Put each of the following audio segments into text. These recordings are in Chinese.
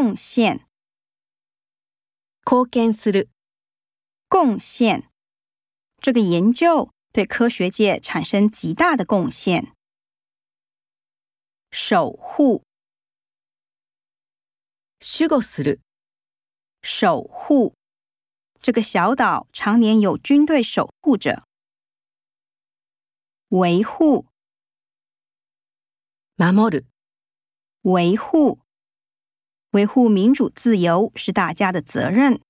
贡献，貢献する、贡献。这个研究对科学界产生极大的贡献。守护，守護する、守护。这个小岛常年有军队守护着。维护，守る、维护， 维护民主自由是大家的责任。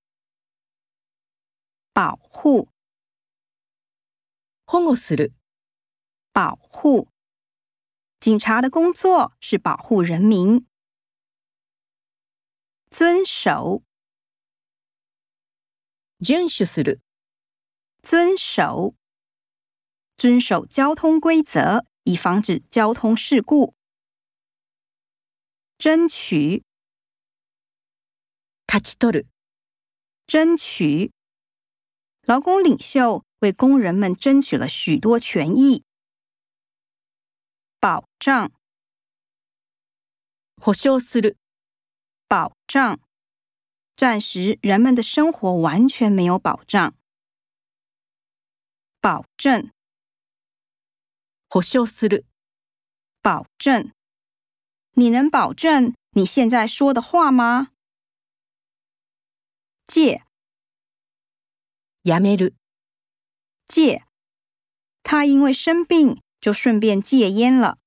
保护，保護する、保护。警察的工作是保护人民。遵守，遵守する、遵守，遵守交通规则，以防止交通事故。争取， 勝ち取る、争取。劳工领袖为工人们争取了许多权益。保障，保証する、保障。暂时人们的生活完全没有保障。保证，保証する、保证。你能保证你现在说的话吗？ 戒，やめる、戒。他因为生病，就顺便戒烟了。